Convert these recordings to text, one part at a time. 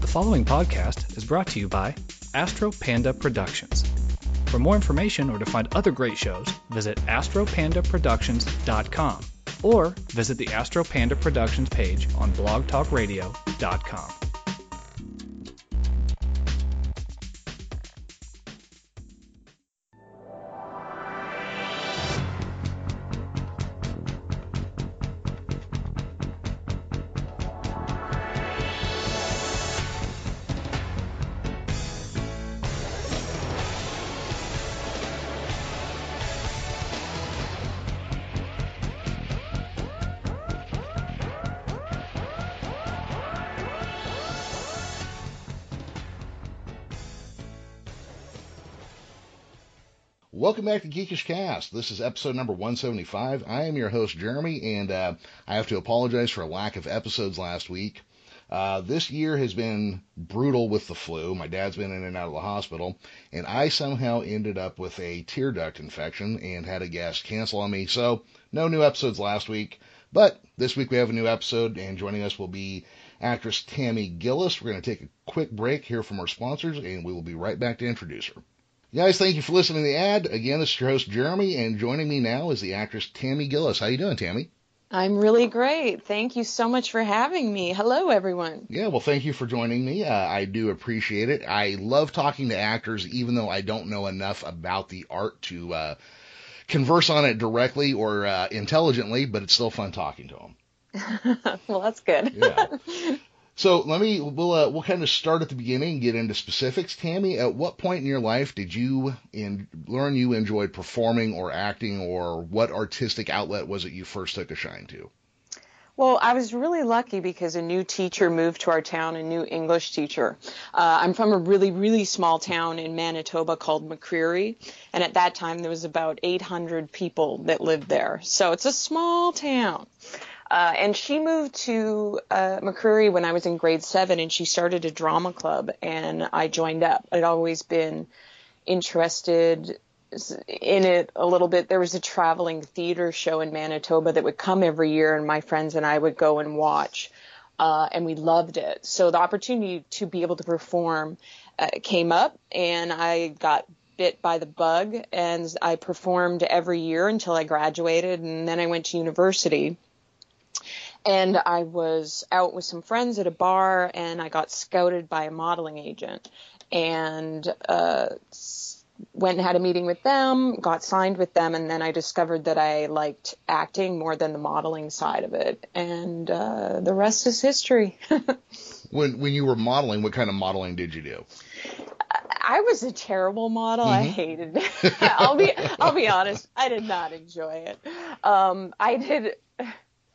The following podcast is brought to you by Astro Panda Productions. For more information or to find other great shows, visit astropandaproductions.com or visit the Astro Panda Productions page on blogtalkradio.com. Welcome back to Geekish Cast. This is episode number 175. I am your host, Jeremy, and uh, I have to apologize for a lack of episodes last week. Uh, this year has been brutal with the flu. My dad's been in and out of the hospital, and I somehow ended up with a tear duct infection and had a guest cancel on me. So, no new episodes last week. But this week we have a new episode, and joining us will be actress Tammy Gillis. We're going to take a quick break here from our sponsors, and we will be right back to introduce her. Guys, thank you for listening to the ad. Again, this is your host Jeremy, and joining me now is the actress Tammy Gillis. How you doing, Tammy? I'm really great. Thank you so much for having me. Hello, everyone. Yeah, well, thank you for joining me. Uh, I do appreciate it. I love talking to actors, even though I don't know enough about the art to uh, converse on it directly or uh, intelligently, but it's still fun talking to them. well, that's good. yeah. So let me we'll uh, we'll kind of start at the beginning and get into specifics. Tammy, at what point in your life did you in, learn you enjoyed performing or acting, or what artistic outlet was it you first took a shine to? Well, I was really lucky because a new teacher moved to our town, a new English teacher. Uh, I'm from a really, really small town in Manitoba called McCreary, and at that time there was about 800 people that lived there. So it's a small town. Uh, and she moved to uh, McCreary when I was in grade seven, and she started a drama club, and I joined up. I'd always been interested in it a little bit. There was a traveling theater show in Manitoba that would come every year, and my friends and I would go and watch. Uh, and we loved it. So the opportunity to be able to perform uh, came up, and I got bit by the bug, and I performed every year until I graduated, and then I went to university and I was out with some friends at a bar and I got scouted by a modeling agent and uh, went and had a meeting with them, got signed with them, and then I discovered that I liked acting more than the modeling side of it, and uh, the rest is history. when when you were modeling, what kind of modeling did you do? I was a terrible model. Mm-hmm. I hated it. I'll be I'll be honest. I did not enjoy it. Um, I did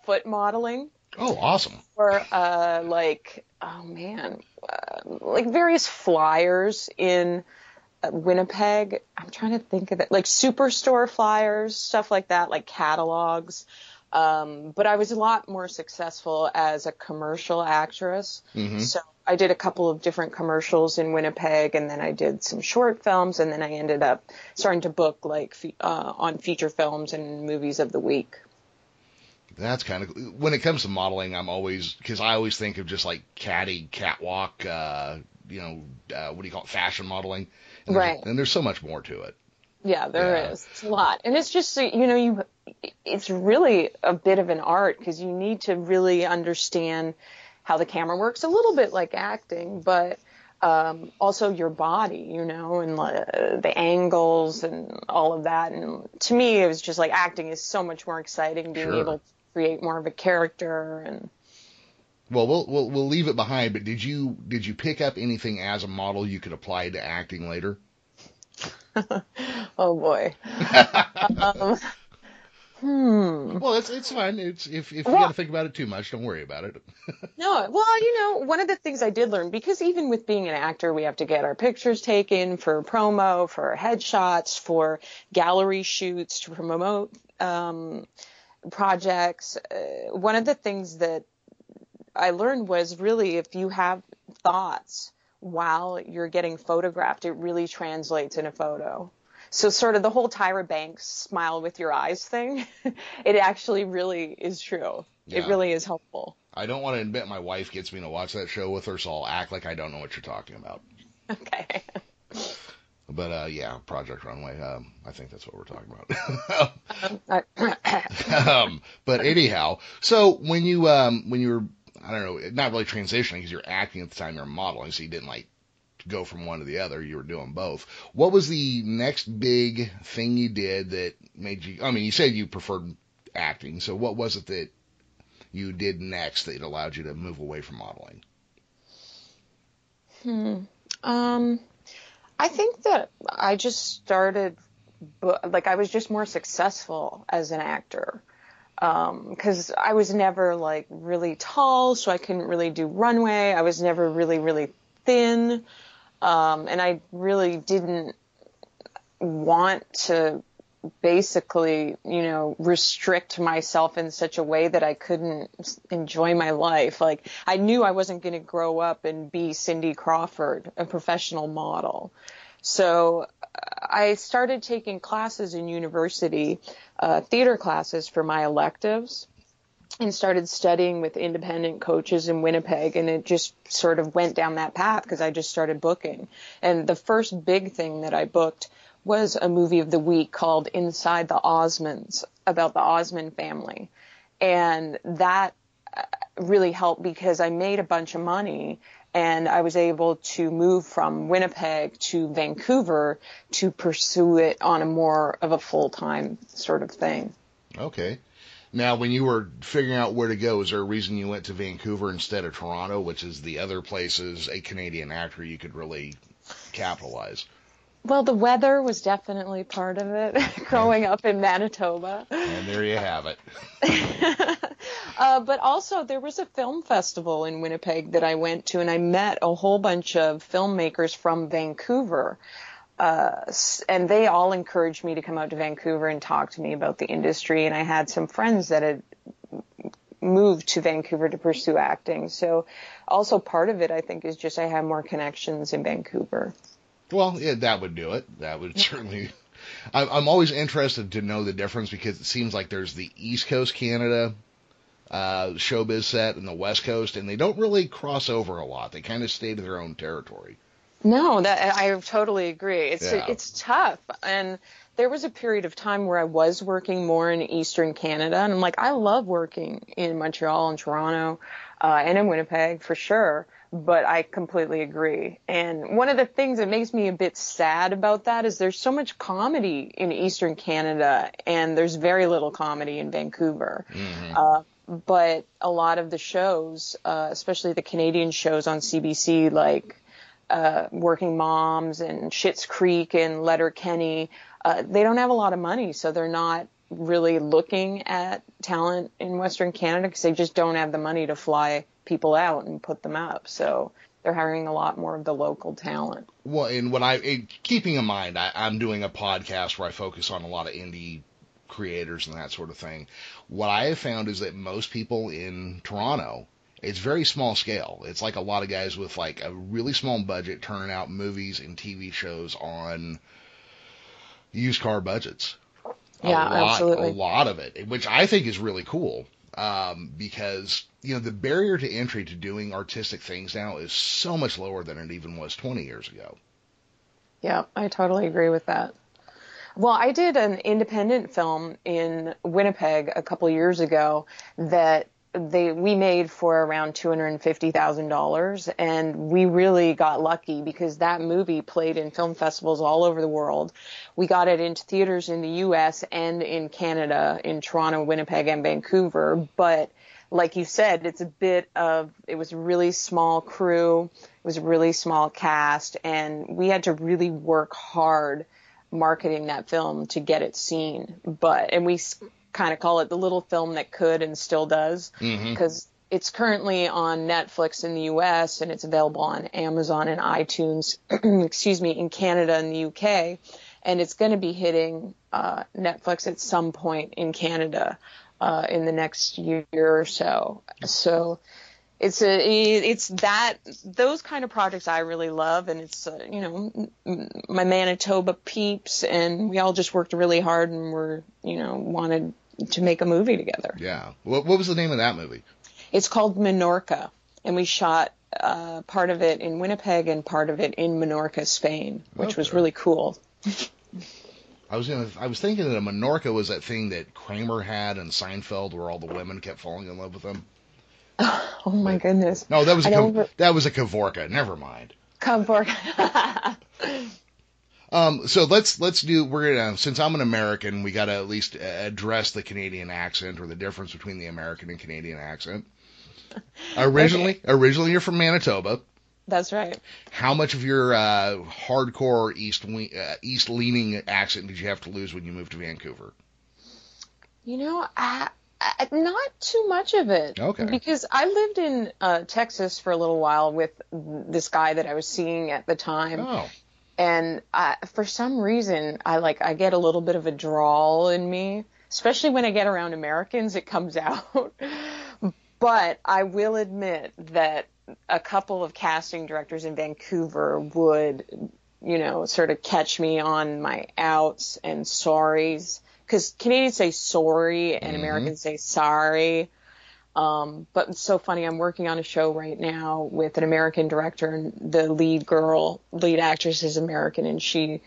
foot modeling. Oh, awesome. Or uh, like, oh man, uh, like various flyers in uh, Winnipeg. I'm trying to think of it, like superstore flyers, stuff like that, like catalogs. Um, but I was a lot more successful as a commercial actress. Mm-hmm. So I did a couple of different commercials in Winnipeg, and then I did some short films, and then I ended up starting to book like uh, on feature films and movies of the week. That's kind of when it comes to modeling. I'm always because I always think of just like caddy, catwalk, uh, you know, uh, what do you call it, fashion modeling, and right? and there's so much more to it. Yeah, there yeah. is. It's a lot, and it's just you know you, it's really a bit of an art because you need to really understand how the camera works. A little bit like acting, but um, also your body, you know, and uh, the angles and all of that. And to me, it was just like acting is so much more exciting, being sure. able create more of a character and well, we'll we'll we'll leave it behind. But did you did you pick up anything as a model you could apply to acting later? oh boy. um, hmm. Well, it's it's fine. It's if if you got to think about it too much, don't worry about it. no, well, you know, one of the things I did learn because even with being an actor, we have to get our pictures taken for promo, for headshots, for gallery shoots to promote. Um, projects, uh, one of the things that I learned was really if you have thoughts while you're getting photographed, it really translates in a photo. So sort of the whole Tyra Banks smile with your eyes thing, it actually really is true. Yeah. It really is helpful. I don't want to admit my wife gets me to watch that show with her, so I'll act like I don't know what you're talking about. Okay. But uh, yeah, Project Runway. Um, I think that's what we're talking about. um, but anyhow, so when you um, when you were I don't know, not really transitioning because you're acting at the time you're modeling, so you didn't like go from one to the other. You were doing both. What was the next big thing you did that made you? I mean, you said you preferred acting, so what was it that you did next that allowed you to move away from modeling? Hmm. Um, I think that I just started, like I was just more successful as an actor. Because um, I was never like really tall, so I couldn't really do runway. I was never really, really thin. Um, and I really didn't want to basically, you know, restrict myself in such a way that I couldn't enjoy my life. Like I knew I wasn't going to grow up and be Cindy Crawford, a professional model. So I started taking classes in university, uh, theater classes for my electives and started studying with independent coaches in Winnipeg and it just sort of went down that path because I just started booking. And the first big thing that I booked was a movie of the week called Inside the Osmonds about the Osmond family. And that uh, really helped because I made a bunch of money and I was able to move from Winnipeg to Vancouver to pursue it on a more of a full-time sort of thing. Okay. Now, when you were figuring out where to go, is there a reason you went to Vancouver instead of Toronto, which is the other places a Canadian actor you could really capitalize? Well, the weather was definitely part of it growing up in Manitoba. And there you have it. uh, but also, there was a film festival in Winnipeg that I went to, and I met a whole bunch of filmmakers from Vancouver. Uh, and they all encouraged me to come out to Vancouver and talk to me about the industry. And I had some friends that had moved to Vancouver to pursue acting. So, also part of it, I think, is just I have more connections in Vancouver. Well, yeah, that would do it. That would certainly. I'm always interested to know the difference because it seems like there's the East Coast Canada uh, showbiz set and the West Coast, and they don't really cross over a lot. They kind of stay to their own territory. No, that I totally agree. It's yeah. it's tough, and there was a period of time where I was working more in Eastern Canada, and I'm like, I love working in Montreal and Toronto, uh, and in Winnipeg for sure but I completely agree. And one of the things that makes me a bit sad about that is there's so much comedy in Eastern Canada and there's very little comedy in Vancouver. Mm-hmm. Uh, but a lot of the shows, uh, especially the Canadian shows on CBC, like uh, Working Moms and Schitt's Creek and Letterkenny, uh, they don't have a lot of money, so they're not really looking at talent in Western Canada because they just don't have the money to fly people out and put them up. So they're hiring a lot more of the local talent. Well, and what I keeping in mind, I, I'm doing a podcast where I focus on a lot of indie creators and that sort of thing. What I have found is that most people in Toronto, it's very small scale. It's like a lot of guys with like a really small budget turning out movies and TV shows on used car budgets. Yeah, lot, absolutely. A lot of it, which I think is really cool um, because you know the barrier to entry to doing artistic things now is so much lower than it even was 20 years ago. Yeah, I totally agree with that. Well, I did an independent film in Winnipeg a couple years ago that they we made for around two hundred and fifty thousand dollars, and we really got lucky because that movie played in film festivals all over the world. We got it into theaters in the U.S. and in Canada, in Toronto, Winnipeg, and Vancouver. But like you said, it's a bit of it was a really small crew, it was a really small cast, and we had to really work hard marketing that film to get it seen. But and we kind of call it the little film that could and still does because mm-hmm. it's currently on Netflix in the US and it's available on Amazon and iTunes, excuse me, in Canada and the UK. And it's going to be hitting uh, Netflix at some point in Canada uh, in the next year or so. So it's a it's that those kind of projects I really love, and it's uh, you know my Manitoba peeps, and we all just worked really hard, and we're you know wanted to make a movie together. Yeah. What, what was the name of that movie? It's called Menorca, and we shot uh, part of it in Winnipeg and part of it in Menorca, Spain, which was really cool. I was gonna. I was thinking that a Menorca was that thing that Kramer had in Seinfeld, where all the women kept falling in love with him. Oh my goodness. No, that was a that was a Kavorka. Never mind. For Um, so let's let's do. We're gonna since I'm an American, we got to at least address the Canadian accent or the difference between the American and Canadian accent. Originally, originally you're from Manitoba. That's right. How much of your uh, hardcore east uh, east leaning accent did you have to lose when you moved to Vancouver? You know, I, I, not too much of it. Okay. Because I lived in uh, Texas for a little while with this guy that I was seeing at the time, Oh, and I, for some reason, I like I get a little bit of a drawl in me, especially when I get around Americans. It comes out. but I will admit that a couple of casting directors in Vancouver would, you know, sort of catch me on my outs and sorries. Because Canadians say sorry and Mhm. Americans say sorry. Um, but it's so funny. I'm working on a show right now with an American director, and the lead girl, lead actress is American, and she,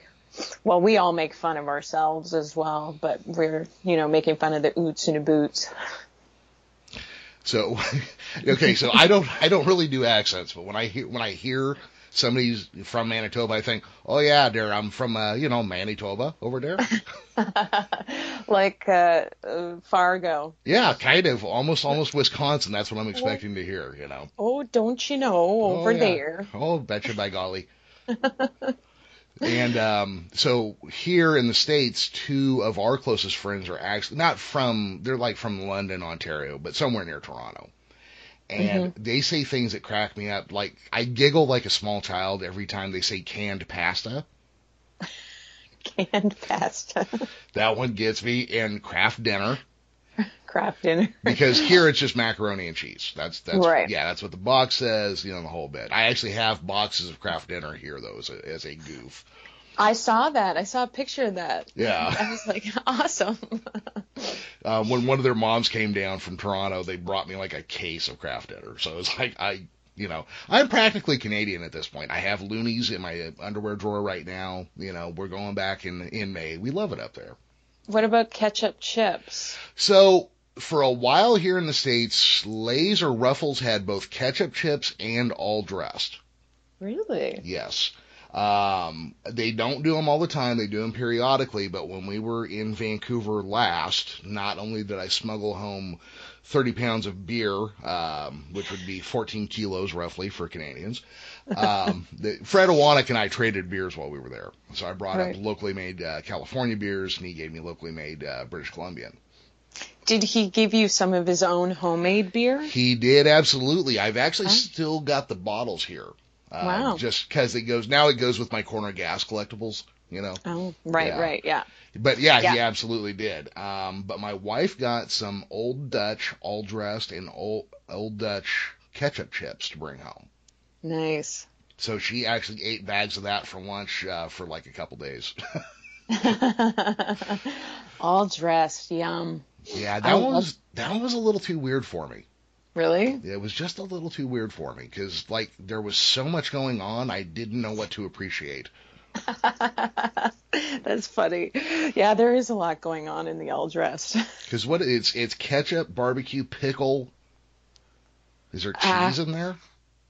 well, we all make fun of ourselves as well, but we're, you know, making fun of the oots and the boots. so okay, so I don't I don't really do accents, but when I hear when I hear somebody's from Manitoba, I think, oh yeah, there I'm from uh, you know Manitoba over there. like uh, uh, Fargo. yeah, kind of almost almost Wisconsin. That's what I'm expecting to hear. You know. Oh, don't you know, over Oh, yeah. there. Oh, betcha by golly. and um, so here in the states, two of our closest friends are actually not from. They're like from London, Ontario, but somewhere near Toronto. And they say things that crack me up. Like I giggle like a small child every time they say canned pasta. Canned pasta, That one gets me. And Kraft Dinner Kraft Dinner. because here it's just macaroni and cheese. That's that's Right. yeah, that's what the box says. You know the whole bit. I actually have boxes of Kraft Dinner here though, as a, as a goof. I saw that. I saw a picture of that. Yeah. I was like, awesome. um, when one of their moms came down from Toronto, they brought me like a case of Kraft Dinner. So it was like I, you know, I'm practically Canadian at this point. I have loonies in my underwear drawer right now. You know, we're going back in in May. We love it up there. what about ketchup chips? So for a while here in the states, Lay's or Ruffles had both ketchup chips and all dressed. Really? Yes. Um, they don't do them all the time. They do them periodically. But when we were in Vancouver last, not only did I smuggle home 30 pounds of beer, um, which would be 14 kilos roughly for Canadians, um, the, Fred Ewanuick and I traded beers while we were there. So I brought Right. up locally made uh, California beers, and he gave me locally made uh, British Columbian. Did he give you some of his own homemade beer? He did absolutely. I've actually still got the bottles here. Uh, Wow. Just because it goes now, it goes with my corner gas collectibles. You know. Oh, right, Yeah. right, yeah. But yeah, he absolutely did. Um, but my wife got some Old Dutch, all dressed in old Old Dutch ketchup chips to bring home. Nice. So she actually ate bags of that for lunch uh, for like a couple days. All dressed, yum. yeah, I that one love- was that one was a little too weird for me. Really? It was just a little too weird for me because like there was so much going on, I didn't know what to appreciate. That's funny. Yeah, there is a lot going on in the all dressed. Because what it's it's ketchup, barbecue, pickle. Is there Uh, cheese in there?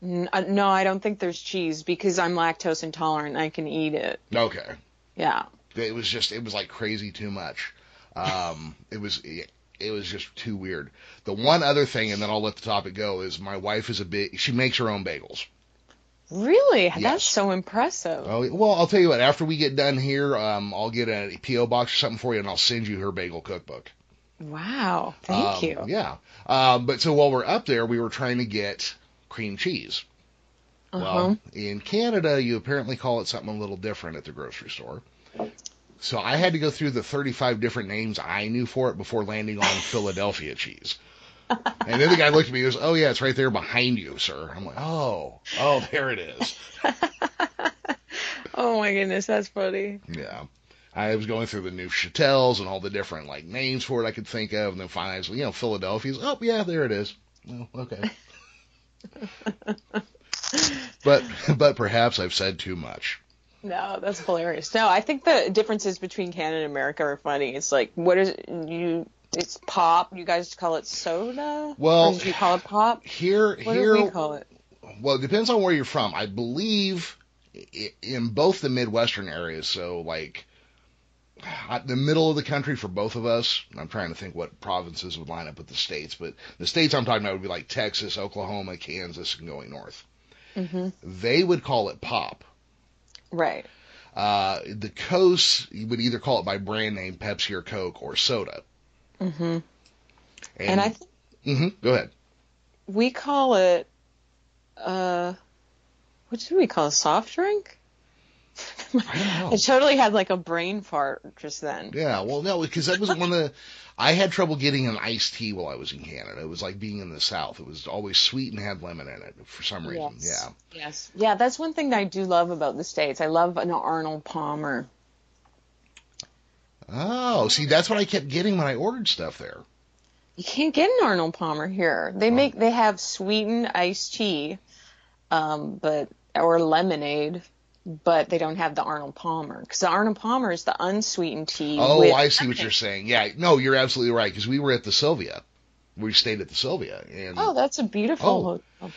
N- uh, no, I don't think there's cheese because I'm lactose intolerant. I can eat it. Okay. Yeah. it was just it was like crazy too much. Um, it was it was just too weird. The one other thing, and then I'll let the topic go, is my wife is a big. She makes her own bagels. Really? Yes. That's so impressive. Oh well, I'll tell you what. After we get done here, um, I'll get a PO box or something for you, and I'll send you her bagel cookbook. Wow. Thank Um, you. Yeah. Um, but so while we're up there, we were trying to get cream cheese. Uh-huh. Well, in Canada, you apparently call it something a little different at the grocery store. So I had to go through the 35 different names I knew for it before landing on Philadelphia cheese. And then the guy looked at me and goes, Oh, yeah, it's right there behind you, sir. I'm like, Oh, oh, there it is. oh my goodness, that's funny. Yeah. I was going through the Neufchatels and all the different like names for it I could think of, and then finally, was, you know, Philadelphia's. Oh, yeah, there it is. well, okay. but but perhaps I've said too much. No, that's hilarious. No, I think the differences between Canada and America are funny. It's like what is you? It's pop. You guys call it soda. Well, you call it pop? Here, What here. do we call it? Well, it depends on where you're from. I believe in both the Midwestern areas, so like the middle of the country for both of us. I'm trying to think what provinces would line up with the states, but the states I'm talking about would be like Texas, Oklahoma, Kansas, and going north. hmm They would call it pop. Right. Uh, the coast you would either call it by brand name, Pepsi or Coke, or soda. Hmm And, And I think Mhm, go ahead. we call it. Uh, what do we call a soft drink? I don't know. I totally had like a brain fart just then. Yeah, well, no, because that was one of the. I had trouble getting an iced tea while I was in Canada. It was like being in the South. It was always sweet and had lemon in it for some reason. Yes. Yes. Yeah, that's one thing that I do love about the States. I love an Arnold Palmer. Oh, see, that's what I kept getting when I ordered stuff there. You can't get an Arnold Palmer here. They make they have sweetened iced tea, um, but or lemonade, but they don't have the Arnold Palmer because the Arnold Palmer is the unsweetened tea. Oh, with I see what you're saying. Yeah, no, you're absolutely right because we were at the Sylvia. We stayed at the Sylvia, and Oh, that's a beautiful. Oh. hotel.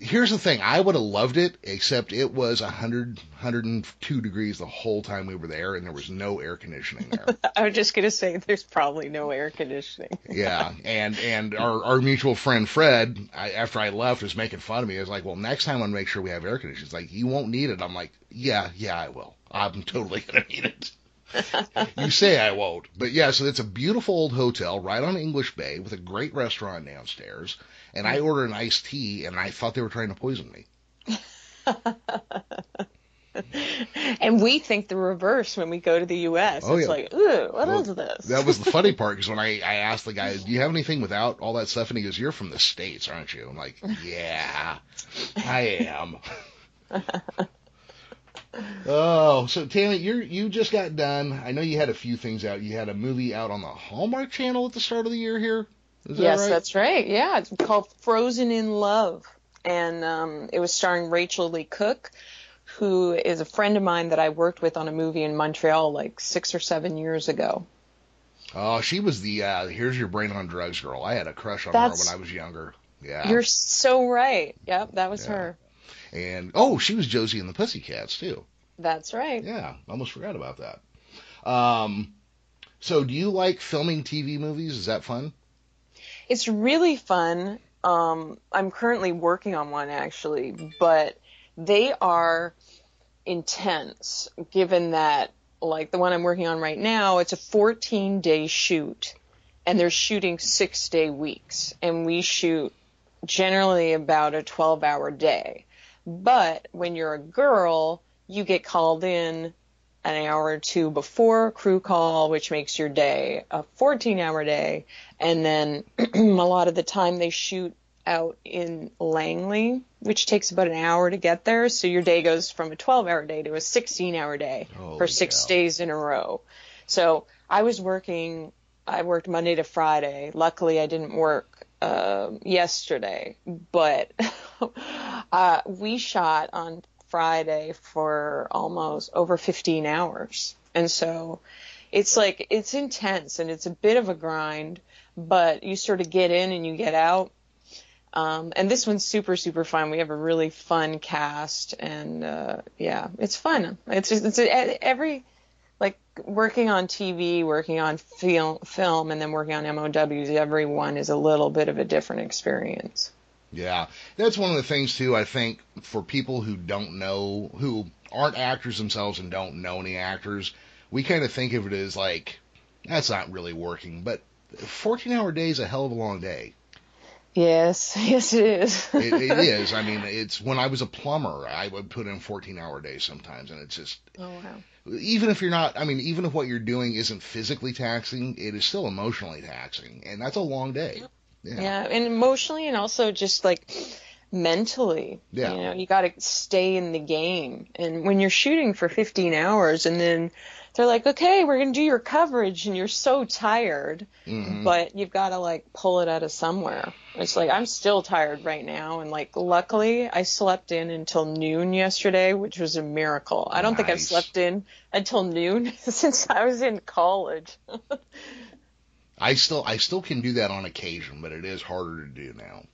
Here's the thing: I would have loved it, except it was 100, 102 degrees the whole time we were there, and there was no air conditioning there. I was just gonna say there's probably no air conditioning. Yeah, and and our, our mutual friend Fred, I, after I left, was making fun of me. I was like, "Well, next time I'm make sure we have air conditioning." He's like, "You won't need it." I'm like, "Yeah, yeah, I will. I'm totally gonna need it." you say I won't, but yeah. So it's a beautiful old hotel right on English Bay with a great restaurant downstairs. And I ordered an iced tea, and I thought they were trying to poison me. And we think the reverse when we go to the U.S. Oh, it's yeah. like, ooh, what Well, is this? That was the funny part because when I, I asked the guy, "Do you have anything without all that stuff?" and he goes, "You're from the states, aren't you?" I'm like, "Yeah, I am." oh, so Tammy, you you just got done. I know you had a few things out. You had a movie out on the Hallmark Channel at the start of the year here. Is that yes, right? that's right. Yeah, it's called Frozen in Love, and um, it was starring Rachael Leigh Cook, who is a friend of mine that I worked with on a movie in Montreal like six or seven years ago. Oh, she was the uh, here's your brain on drugs girl. I had a crush on That's- her when I was younger. Yeah. You're so right. Yep, that was Yeah. her. And oh, she was Josie and the Pussycats too. That's right. Yeah, almost forgot about that. Um, so do you like filming TV movies? Is that fun? It's really fun. Um, I'm currently working on one actually, but they are intense given that like the one I'm working on right now, it's a 14 day shoot and they're shooting six day weeks and we shoot generally about a 12 hour day. But when you're a girl, you get called in an hour or two before crew call, which makes your day a 14 hour day. And then a lot of the time they shoot out in Langley, which takes about an hour to get there. So your day goes from a 12 hour day to a 16 hour day Oh, for six days in a row. So I was working, I worked Monday to Friday. Luckily, I didn't work um yesterday, but uh, we shot on Friday for almost over 15 hours. And so it's like, it's intense and it's a bit of a grind, but you sort of get in and you get out. Um, and this one's super, super fun. We have a really fun cast and, uh, yeah, it's fun. It's, it's a, every, like working on TV, working on film, film, and then working on MOWs, everyone is a little bit of a different experience. Yeah, that's one of the things too. I think for people who don't know, who aren't actors themselves and don't know any actors, we kind of think of it as like that's not really working. But 14 hour day is a hell of a long day. Yes, yes, it is. It, it is. I mean, it's when I was a plumber, I would put in 14 hour days sometimes, and it's just oh wow. even if you're not. I mean, even if what you're doing isn't physically taxing, it is still emotionally taxing, and that's a long day. Yeah. Yeah, and emotionally, and also just like mentally. Yeah. You know, you got to stay in the game. And when you're shooting for 15 hours and then they're like, okay, we're going to do your coverage and you're so tired, Mhm. but you've got to like pull it out of somewhere. It's like, I'm still tired right now. And like, luckily I slept in until noon yesterday, which was a miracle. I don't think I've slept in until noon since I was in college. I still I still can do that on occasion, but it is harder to do now.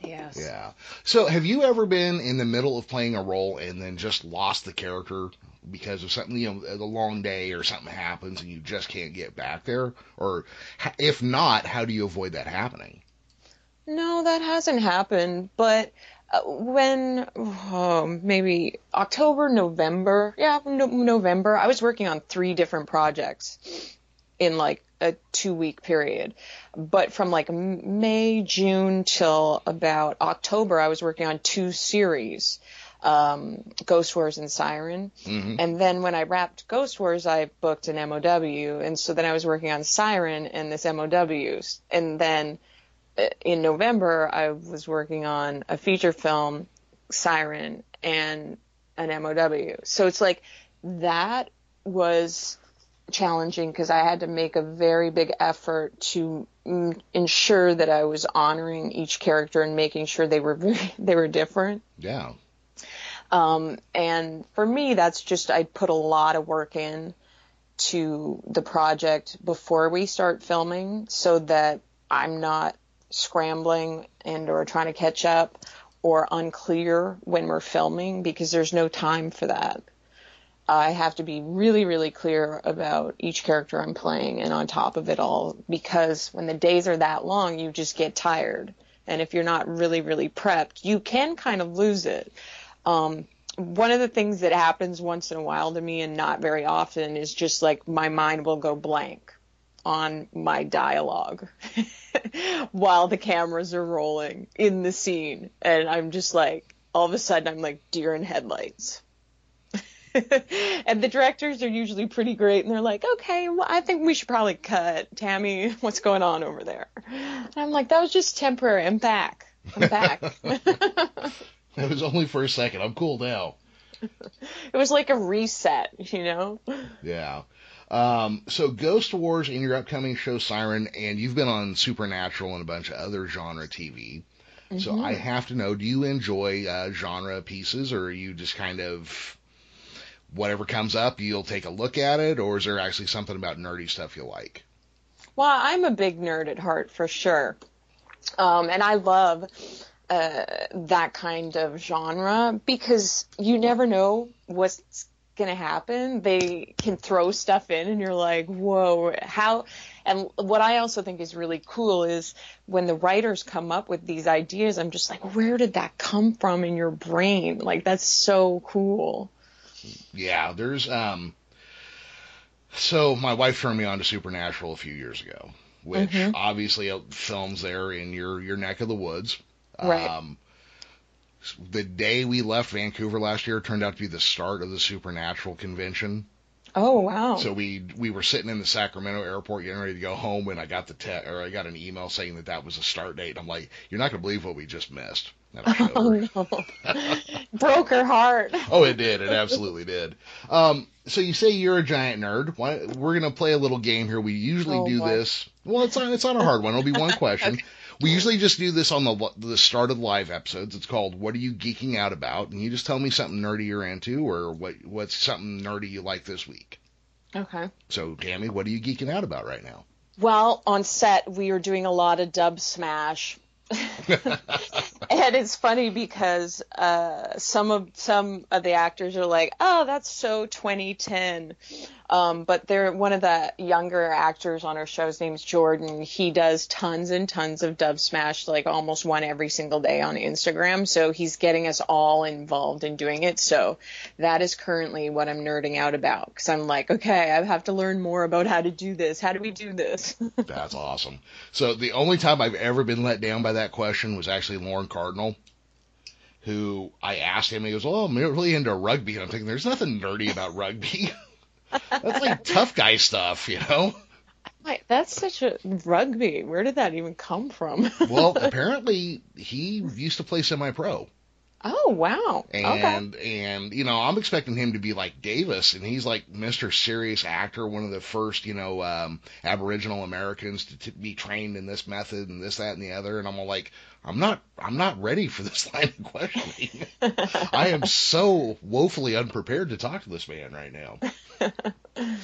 yes. Yeah. So have you ever been in the middle of playing a role and then just lost the character because of something, you know, a long day or something happens and you just can't get back there? Or if not, how do you avoid that happening? No, that hasn't happened. But uh, when um, maybe October, November, yeah, no, November, I was working on three different projects in like a two week period. But from like May, June till about October, I was working on two series. Um, Ghost Wars and Siren. hmm And then when I wrapped Ghost Wars, I booked an MOW. And so then I was working on Siren and this MOW. And then uh, in November, I was working on a feature film, Siren, and an MOW. So it's like that was challenging because I had to make a very big effort to mm, ensure that I was honoring each character and making sure they were very, they were different. Yeah. Um, and for me, that's just I put a lot of work in to the project before we start filming, so that I'm not scrambling and or trying to catch up or unclear when we're filming because there's no time for that. I have to be really, really clear about each character I'm playing and on top of it all because when the days are that long, you just get tired. And if you're not really, really prepped, you can kind of lose it. Um, one of the things that happens once in a while to me and not very often is just like my mind will go blank on my dialogue while the cameras are rolling in the scene. And I'm just like, all of a sudden, I'm like deer in headlights. and the directors are usually pretty great and they're like, okay, well, I think we should probably cut. Tammy, what's going on over there? And I'm like, that was just temporary. I'm back. I'm back. It was only for a second. I'm cool now. it was like a reset, you know? Yeah. Um, so Ghost Wars in your upcoming show Siren, and you've been on Supernatural and a bunch of other genre TV. So I have to know, do you enjoy uh, genre pieces, or are you just kind of whatever comes up, you'll take a look at it, or is there actually something about nerdy stuff you like? Well, I'm a big nerd at heart for sure. Um, and I love uh, that kind of genre because you never know what's going to happen. They can throw stuff in and you're like, whoa, how? And what I also think is really cool is when the writers come up with these ideas, I'm just like, where did that come from in your brain? Like, that's so cool. Yeah, there's um. So my wife turned me on to Supernatural a few years ago, which Mhm. obviously uh, films there in your your neck of the woods. Right. Um, the day we left Vancouver last year turned out to be the start of the Supernatural convention. Oh, wow. So we we were sitting in the Sacramento airport getting ready to go home, and I got the te- or I got an email saying that that was a start date. I'm like, you're not gonna believe what we just missed. And I showed her. oh, no. Broke her heart. Oh, it did. It absolutely did. Um, so you say you're a giant nerd. Why, we're gonna play a little game here. We usually Oh, do boy. this. Well, it's not. It's not a hard one. It'll be one question. We usually just do this on the the start of live episodes. It's called "What are you geeking out about?" And you just tell me something nerdy you're into, or what what's something nerdy you like this week. Okay. So, Tammy, what are you geeking out about right now? Well, on set, we are doing a lot of Dubsmash. and it's funny because uh, some of some of the actors are like, "Oh, that's so 2010," um, but they're one of the younger actors on our show's name's Jordan. He does tons and tons of Dubsmash, like almost one every single day on Instagram. So he's getting us all involved in doing it. So that is currently what I'm nerding out about because I'm like, okay, I have to learn more about how to do this. How do we do this? That's awesome. So the only time I've ever been let down by that question was actually Lorne Cardinal, who I asked him, he goes, "Oh, I'm really into rugby," and I'm thinking, "There's nothing nerdy about rugby. That's like tough guy stuff, you know." Wait, that's such a rugby. Where did that even come from? well, apparently he used to play semi-pro. Oh wow! And okay. and you know I'm expecting him to be like Davis, and he's like Mr. Serious Actor, one of the first you know um, Aboriginal Americans to, to be trained in this method and this that and the other, and I'm all like I'm not I'm not ready for this line of questioning. I am so woefully unprepared to talk to this man right now.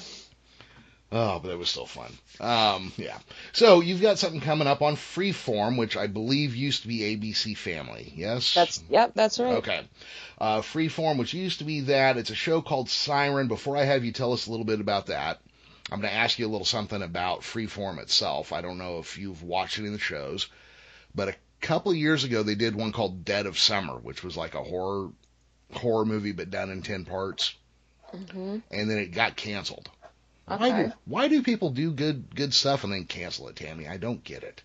Oh, but it was still fun. Um, yeah. So you've got something coming up on Freeform, which I believe used to be ABC Family. Yes. That's yep. That's right. Okay. Uh, Freeform, which used to be that. It's a show called Siren. Before I have you tell us a little bit about that, I'm going to ask you a little something about Freeform itself. I don't know if you've watched any of the shows, but a couple of years ago they did one called Dead of Summer, which was like a horror horror movie but done in ten parts, hmm and then it got canceled. Why do why do people do good good stuff and then cancel it, Tammy? I don't get it.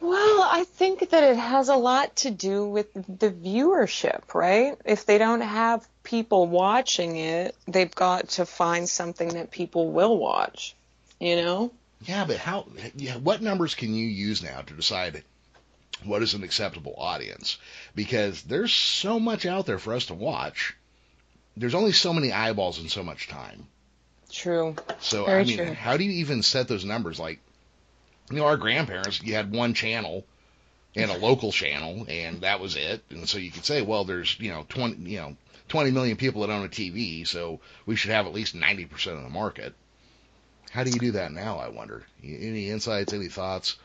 Well, I think that it has a lot to do with the viewership, right? If they don't have people watching it, they've got to find something that people will watch. You know? Yeah, but how? Yeah, what numbers can you use now to decide what is an acceptable audience? Because there's so much out there for us to watch. There's only so many eyeballs and so much time. True. So Very I mean, true. how do you even set those numbers? Like, you know, our grandparents, you had one channel and a local channel, and that was it. And so you could say, well, there's you know twenty you know twenty million people that own a TV, so we should have at least ninety percent of the market. How do you do that now? I wonder. Any insights? Any thoughts?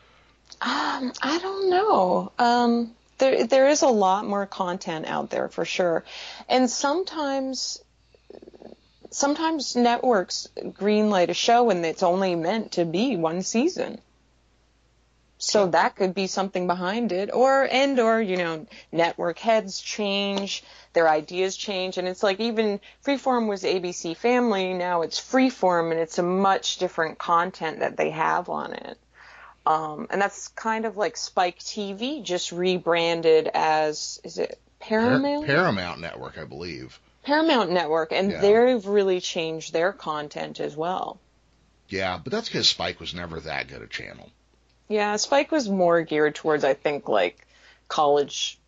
Um, I don't know. Um, there there is a lot more content out there for sure, and sometimes sometimes networks greenlight a show and it's only meant to be one season. So that could be something behind it, or and or you know network heads change, their ideas change, and it's like even Freeform was ABC Family, now it's Freeform, and it's a much different content that they have on it. Um, and that's kind of like Spike TV just rebranded as is it Par- Paramount? Paramount Network, I believe. Paramount Network, and Yeah. they've really changed their content as well. Yeah, but that's because Spike was never that good a channel. Yeah, Spike was more geared towards, I think, like college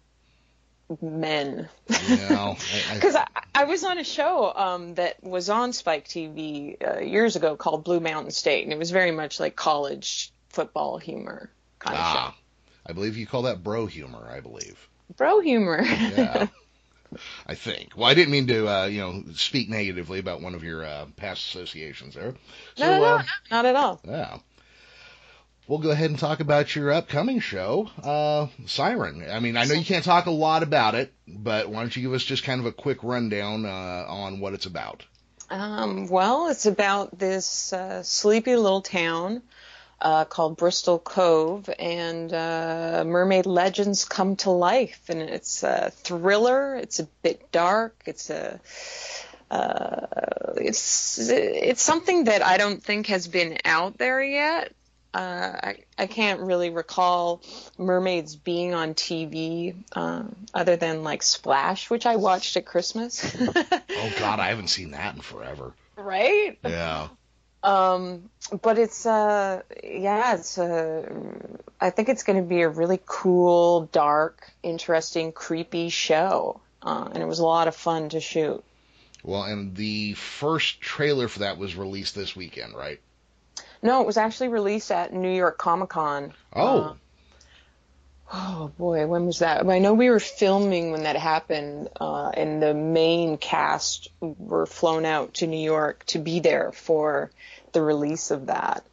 men. Know, I, Because I, I was on a show um, that was on Spike TV uh, years ago called Blue Mountain State, and it was very much like college football humor kind of ah, I believe you call that bro humor. I believe. Bro humor. Yeah. I think. Well, I didn't mean to, uh, you know, speak negatively about one of your uh, past associations there. So, no, no, uh, no, not at all. yeah. We'll go ahead and talk about your upcoming show, uh, Siren. I mean, I know you can't talk a lot about it, but why don't you give us just kind of a quick rundown uh, on what it's about? Um, well, it's about this uh, sleepy little town uh, called Bristol Cove, and uh, mermaid legends come to life. And it's a thriller. It's a bit dark. It's a uh, it's it's something that I don't think has been out there yet. Uh, I, I can't really recall mermaids being on TV um, other than like Splash, which I watched at Christmas. Oh, God, I haven't seen that in forever. right? Yeah. Um, but it's uh, yeah, it's uh, I think it's going to be a really cool, dark, interesting, creepy show, uh, and it was a lot of fun to shoot. Well, and the first trailer for that was released this weekend, right? No, it was actually released at New York Comic Con. Oh, Oh boy, when was that? I know we were filming when that happened, uh, and the main cast were flown out to New York to be there for the release of that.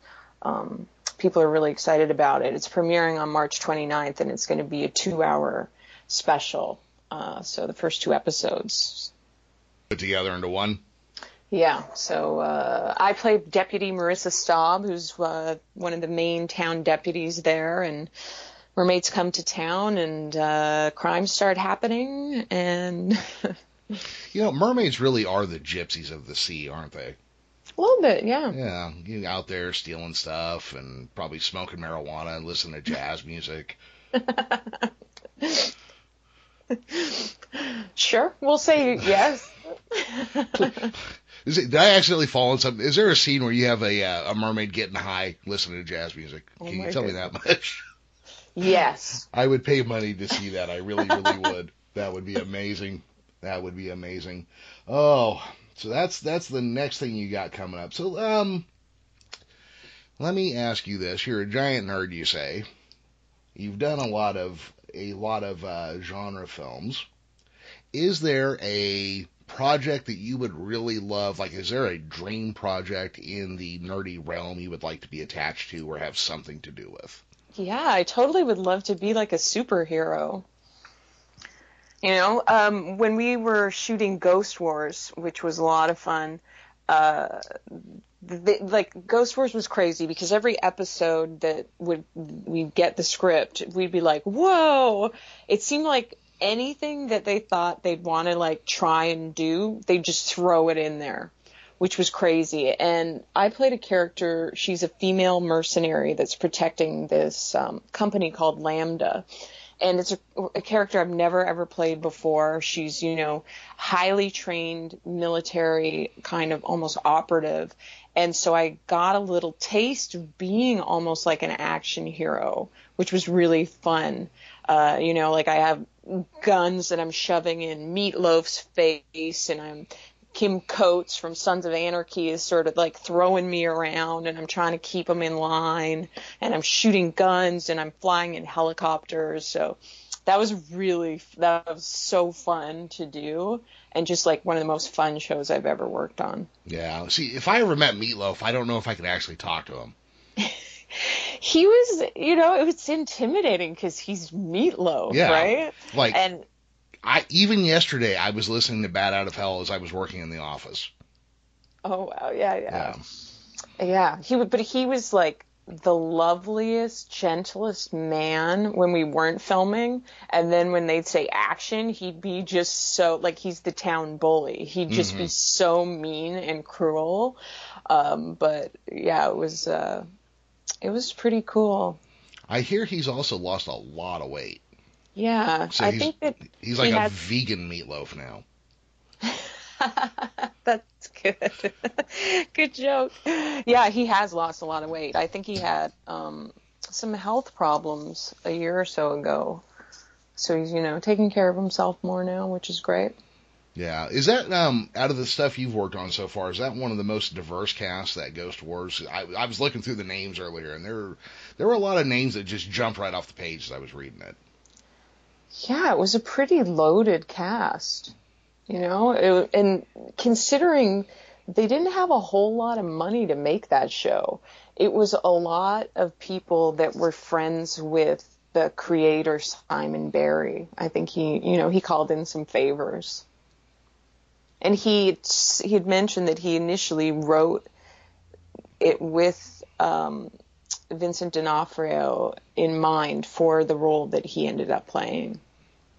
Um, people are really excited about it. It's premiering on March 29th, and it's going to be a two-hour special. Uh, so the first two episodes. put together into one. Yeah, so uh, I play Deputy Marissa Staub, who's uh, one of the main town deputies there, and mermaids come to town and uh, crimes start happening, and You know, mermaids really are the gypsies of the sea, aren't they? a little bit, yeah. Yeah, you out there stealing stuff and probably smoking marijuana and listening to jazz music. Sure, we'll say yes. Is it? Did I accidentally fall in something? Is there a scene where you have a uh, a mermaid getting high listening to jazz music? Oh Can you my tell me that much? Yes. I would pay money to see that. I really, really would. That would be amazing. That would be amazing. Oh, so that's that's the next thing you got coming up. So um, let me ask you this: You're a giant nerd, you say. You've done a lot of a lot of uh, genre films. Is there a project that you would really love? Like, is there a dream project in the nerdy realm you would like to be attached to or have something to do with? Yeah, I totally would love to be like a superhero. You know, um, when we were shooting Ghost Wars, which was a lot of fun, uh, the, like Ghost Wars was crazy because every episode that would we'd get the script, we'd be like, "Whoa!" It seemed like anything that they thought they'd want to like try and do, they just throw it in there, which was crazy. And I played a character. She's a female mercenary that's protecting this um, company called Lambda and it's a, a character I've never ever played before. She's, you know, highly trained military kind of almost operative. And so I got a little taste of being almost like an action hero, which was really fun. Uh, you know, like I have guns that I'm shoving in Meatloaf's face and I'm Kim Coates from Sons of Anarchy is sort of like throwing me around and I'm trying to keep them in line and I'm shooting guns and I'm flying in helicopters. So that was really, that was so fun to do and just like one of the most fun shows I've ever worked on. Yeah. See, if I ever met Meatloaf, I don't know if I could actually talk to him. He was, you know, it was intimidating because he's Meatloaf, Yeah. right? Like, And I even yesterday I was listening to Bat Out of Hell as I was working in the office. oh wow, yeah, Yeah. yeah. Yeah, he would, but he was like the loveliest, gentlest man when we weren't filming, and then when they'd say action, he'd be just so like he's the town bully. He'd just be so mean and cruel. Um, but yeah, it was uh, it was pretty cool. I hear he's also lost a lot of weight. Yeah, So I think that He's like a had- vegan meatloaf now. That's good. good joke. Yeah, he has lost a lot of weight. I think he had um, some health problems a year or so ago. So he's, you know, taking care of himself more now, which is great. Yeah. Is that um out of the stuff you've worked on so far? Is that one of the most diverse casts that Ghost Wars? I, I was looking through the names earlier, and there there were a lot of names that just jumped right off the page as I was reading it. Yeah, it was a pretty loaded cast, you know, it, and considering they didn't have a whole lot of money to make that show, it was a lot of people that were friends with the creator Simon Barry. I think he, you know, he called in some favors. And he he had mentioned that he initially wrote it with um, Vincent D'Onofrio in mind for the role that he ended up playing.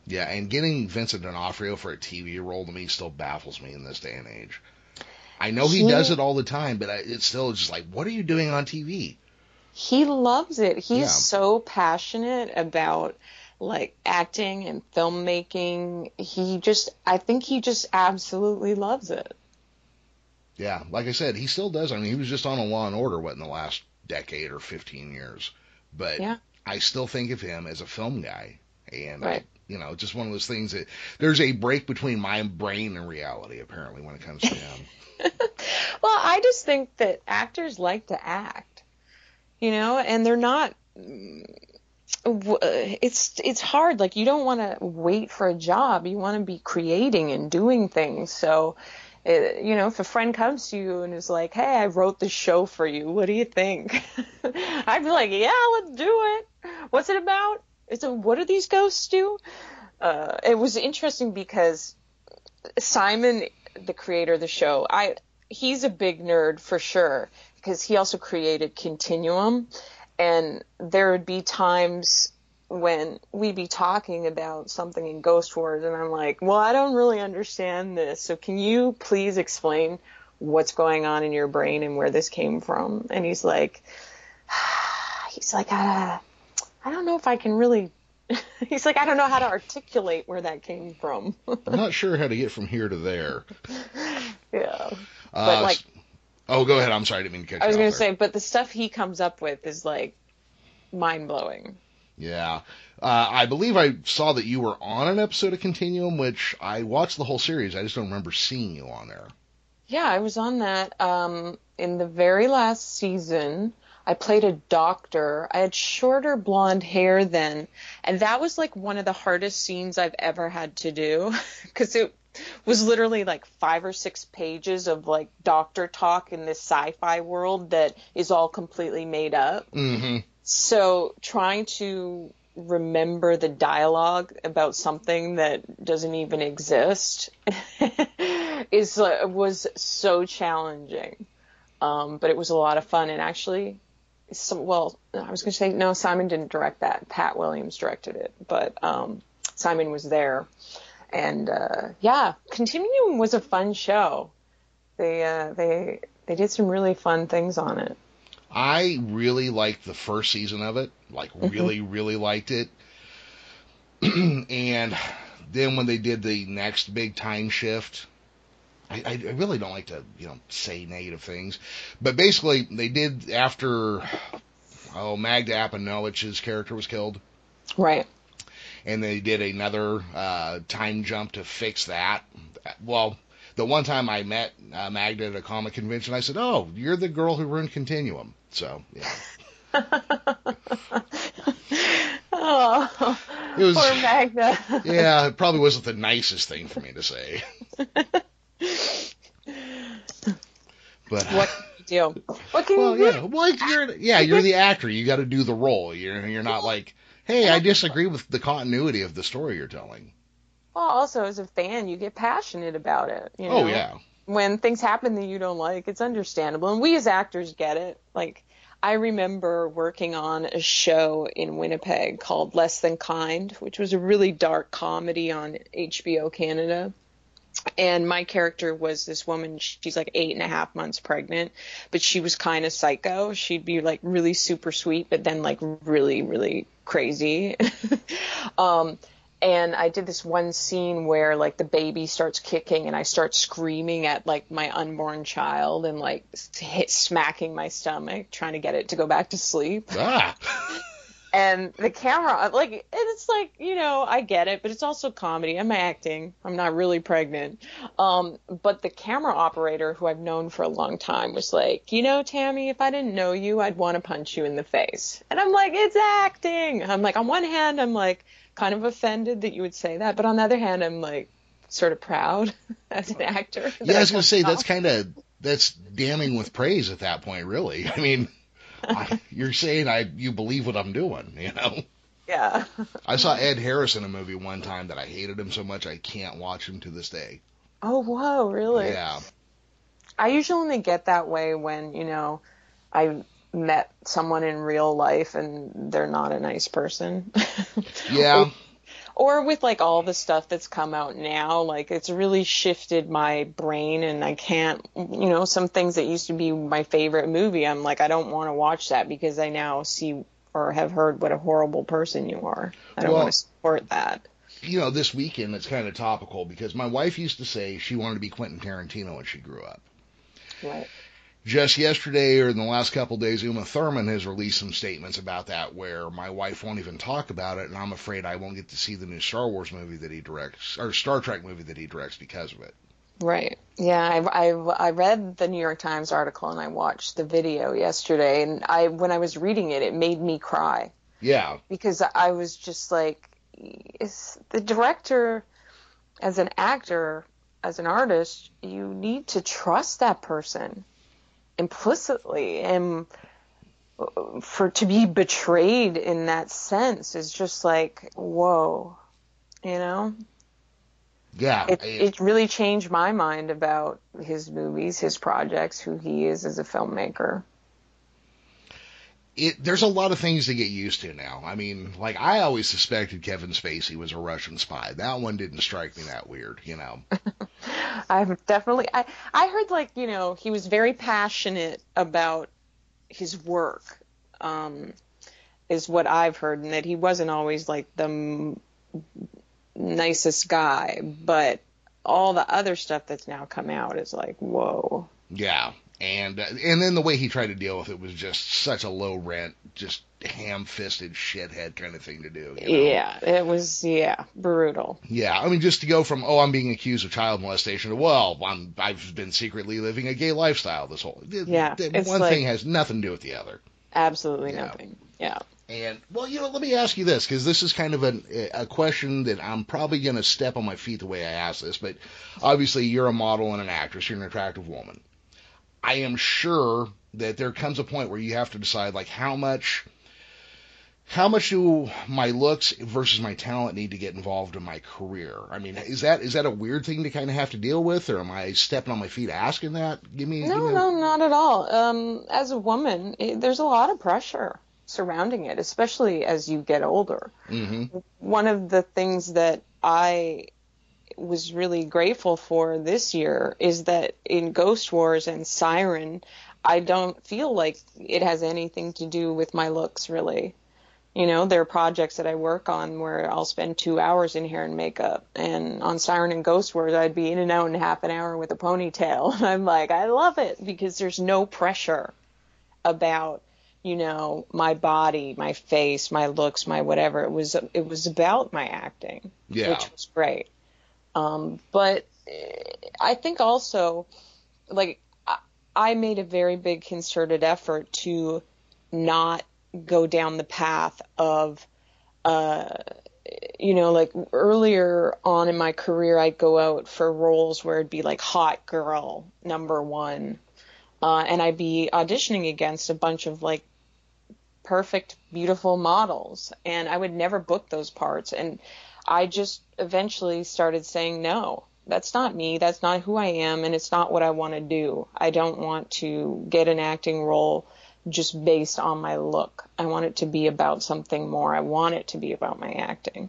Yeah, and getting Vincent D'Onofrio for a TV role to me still baffles me in this day and age. I know he He- does it all the time, but I, it's still just like, what are you doing on TV? He loves it. He's Yeah. so passionate about like acting and filmmaking. He just I think he just absolutely loves it. Yeah, like I said, he still does. I mean, he was just on a Law and Order what in the last decade or 15 years, but Yeah. I still think of him as a film guy, and Right. you know, just one of those things that there's a break between my brain and reality apparently when it comes to him. Well, I just think that actors like to act, you know, and they're not. mm, It's it's hard. Like you don't want to wait for a job. You want to be creating and doing things. So, it, you know, if a friend comes to you and is like, "Hey, I wrote the show for you. What do you think?" I'd be like, "Yeah, let's do it. What's it about? It's a what do these ghosts do?" Uh, it was interesting because Simon, the creator of the show, I he's a big nerd for sure because he also created Continuum, and there would be times when we'd be talking about something in Ghost Wars, and I'm like, well, I don't really understand this, so can you please explain what's going on in your brain and where this came from? And he's like, he's like, uh, I don't know if I can really He's like, I don't know how to articulate where that came from. I'm not sure how to get from here to there. yeah. Uh, But like, oh, go ahead. I'm sorry, I didn't mean to catch I was gonna say, but the stuff he comes up with is like mind blowing. Yeah. Uh, I believe I saw that you were on an episode of Continuum, which I watched the whole series. I just don't remember seeing you on there. Yeah, I was on that. Um, in the very last season, I played a doctor. I had shorter blonde hair then, and that was like one of the hardest scenes I've ever had to do because it was literally like five or six pages of like doctor talk in this sci-fi world that is all completely made up. Mm-hmm. So trying to remember the dialogue about something that doesn't even exist is uh, was so challenging. Um, but it was a lot of fun and actually some, well, I was going to say no, Simon didn't direct that. Pat Williams directed it, but um, Simon was there. And uh, yeah, Continuum was a fun show. They uh, they they did some really fun things on it. I really liked the first season of it. Like, Mm-hmm. really, really liked it. and then when they did the next big time shift, I, I really don't like to, you know, say negative things, but basically they did after, oh, Magda Apanowicz's character was killed, Right. and they did another uh, time jump to fix that. Well, the one time I met uh, Magda at a comic convention, I said, "Oh, you're the girl who ruined Continuum." So yeah. Oh, It was- poor Magda. yeah, it probably wasn't the nicest thing for me to say. But what can you do? What can well, you yeah, do? well, you're yeah, you're the actor. You got to do the role. You're you're not like, hey, I disagree with the continuity of the story you're telling. Well, also as a fan, you get passionate about it. You know? Oh yeah, When things happen that you don't like, it's understandable, and we as actors get it. Like I remember working on a show in Winnipeg called Less Than Kind, which was a really dark comedy on HBO Canada. And my character was this woman. She's like eight and a half months pregnant, but she was kind of psycho. She'd be like really super sweet, but then like really, really crazy. um, and I did this one scene where like the baby starts kicking and I start screaming at like my unborn child and like hit smacking my stomach trying to get it to go back to sleep. Ah, and the camera like it's like you know i get it but it's also comedy. I'm acting. I'm not really pregnant. Um but the camera operator who i've known for a long time was like you know tammy if i didn't know you i'd want to punch you in the face. And i'm like it's acting. I'm like on one hand i'm like kind of offended that you would say that but on the other hand i'm like sort of proud as an actor yeah. I was gonna say that's kind of that's damning with praise at that point. Really, I mean, I, you're saying I you believe what I'm doing. You know, yeah I saw Ed Harris in a movie one time that I hated him so much I can't watch him to this day. oh whoa really Yeah, I usually only get that way when, you know, I met someone in real life and they're not a nice person. yeah. or with like all the stuff that's come out now, like it's really shifted my brain and I can't, you know, some things that used to be my favorite movie, I'm like, I don't want to watch that because I now see or have heard what a horrible person you are. I don't Well- want to support that. you know, this weekend it's kind of topical because my wife used to say she wanted to be Quentin Tarantino when she grew up. Right. Just yesterday or in the last couple of days, Uma Thurman has released some statements about that where my wife won't even talk about it, and I'm afraid I won't get to see the new Star Wars movie that he directs, or Star Trek movie that he directs because of it. Right. Yeah, I, I, I read the New York Times article and I watched the video yesterday, and I when I was reading it, it made me cry Yeah, because I was just like, is the director, as an actor, as an artist, you need to trust that person implicitly, and for to be betrayed in that sense is just like, whoa, you know yeah. it, it really changed my mind about his movies, his projects, who he is as a filmmaker. it, there's a lot of things to get used to now. I mean, like I always suspected Kevin Spacey was a Russian spy. That one didn't strike me that weird, you know. I've definitely I I heard like you know he was very passionate about his work, um, is what I've heard, and that he wasn't always like the m- nicest guy, but all the other stuff that's now come out is like, whoa. Yeah, and and then the way he tried to deal with it was just such a low rent, just ham-fisted shithead kind of thing to do. You know? Yeah, it was yeah brutal. Yeah, I mean, just to go from oh, I'm being accused of child molestation to well, I'm I've been secretly living a gay lifestyle. This whole Yeah, one like- thing has nothing to do with the other. Absolutely Yeah. nothing. Yeah. And well, you know, let me ask you this because this is kind of an, a question that I'm probably going to step on my feet the way I ask this. But obviously, you're a model and an actress. You're an attractive woman. I am sure that there comes a point where you have to decide like how much how much do my looks versus my talent need to get involved in my career? I mean, is that is that a weird thing to kind of have to deal with, or am I stepping on my feet asking that? Give me, give No, me no, not at all. Um, as a woman, it, there's a lot of pressure surrounding it, especially as you get older. hmm One of the things that I was really grateful for this year is that in Ghost Wars and Siren, I don't feel like it has anything to do with my looks, really. You know, there are projects that I work on where I'll spend two hours in hair and makeup, and on Siren and Ghost Wars, I'd be in and out in half an hour with a ponytail. And I'm like, I love it because there's no pressure about, you know, my body, my face, my looks, my whatever. It was it was about my acting, Yeah. which was great. Um, but I think also, like, I, I made a very big concerted effort to not go down the path of, uh, you know, like earlier on in my career, I'd go out for roles where it'd be like hot girl number one, uh, and I'd be auditioning against a bunch of like perfect, beautiful models, and I would never book those parts. And I just eventually started saying, no, that's not me. That's not who I am, and it's not what I want to do. I don't want to get an acting role just based on my look. I want it to be about something more. I want it to be about my acting.